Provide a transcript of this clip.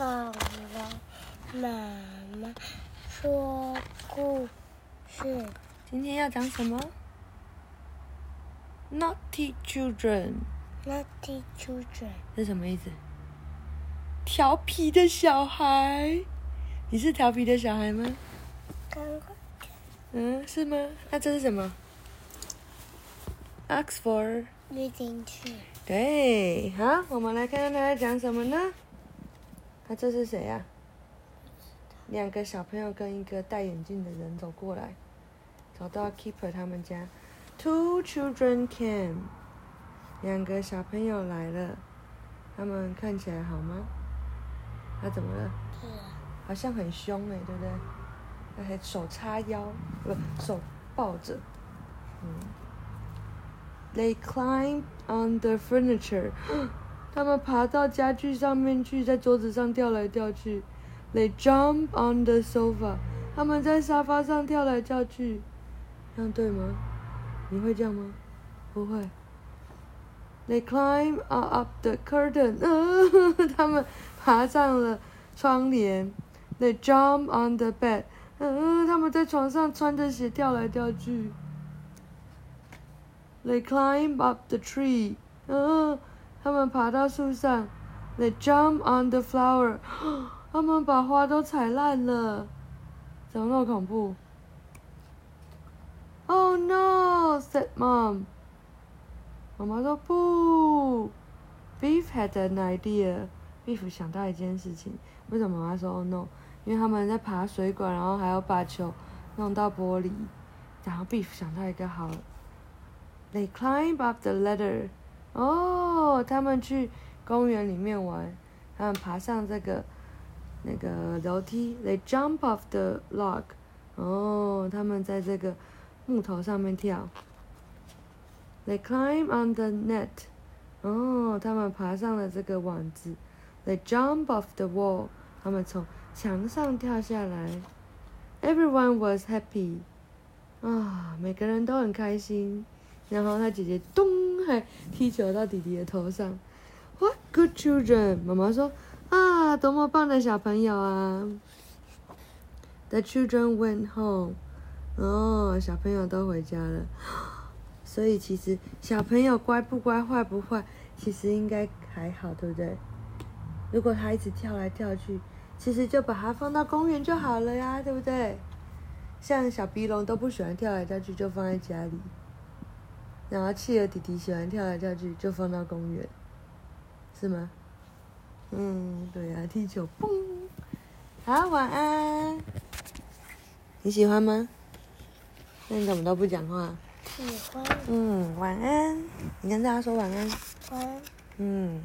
好了，妈妈说故事。今天要讲什么？Naughty children Naughty children，是什么意思？调皮的小孩。你是调皮的小孩吗？赶快嗯，是吗？那这是什么？Oxford。绿进去。对，好，我们来看看他在讲什么呢？那这是谁呀、两个小朋友跟一个戴眼镜的人走过来，找到 Keeper 他们家。Two children came，两个小朋友来了，他们看起来好吗？他怎么了？好像很凶哎，对不对？而且手叉腰，不，手抱着。嗯。They climbed on the furniture，他们爬到家具上面去，在桌子上跳来跳去。They jump on the sofa，他们在沙发上跳来跳去。这样对吗？你会这样吗？不会。They climb up the curtain，他们爬上了窗帘。They jump on the bed，嗯，他们在床上穿着鞋跳来跳去。They climb up the tree，嗯，他们爬到树上。They jump on the flower，他们把花都踩烂了，怎么那么恐怖？Oh no！said mom。妈妈说不。Beef had an idea。Beef 想到一件事情，为什么妈妈说 Oh no？因为他们在爬水管，然后还要把球弄到玻璃。然后 Beef 想到一个好，They climb up the ladder。哦，他们去公园里面玩，他们爬上这个那个楼梯。They jump off the log。哦，他们在这个木头上面跳。They climb on the net。哦，他们爬上了这个网子。They jump off the wall。他们从墙上跳下来。Everyone was happy。啊，每个人都很开心。然后他姐姐咚踢球到弟弟的头上。What good children！妈妈说啊，多么棒的小朋友啊！The children went home。哦，小朋友都回家了。所以其实小朋友乖不乖、坏不坏，其实应该还好，对不对？如果他一直跳来跳去，其实就把它放到公园就好了呀，对不对？像小鼻龙都不喜欢跳来跳去，就放在家里。然后企鹅弟弟喜欢跳来跳去，就放到公园，是吗？嗯，对呀、踢球，嘣！好，晚安。你喜欢吗？那你怎么都不讲话？喜欢嗯，晚安。你跟大家说晚安。晚安。嗯。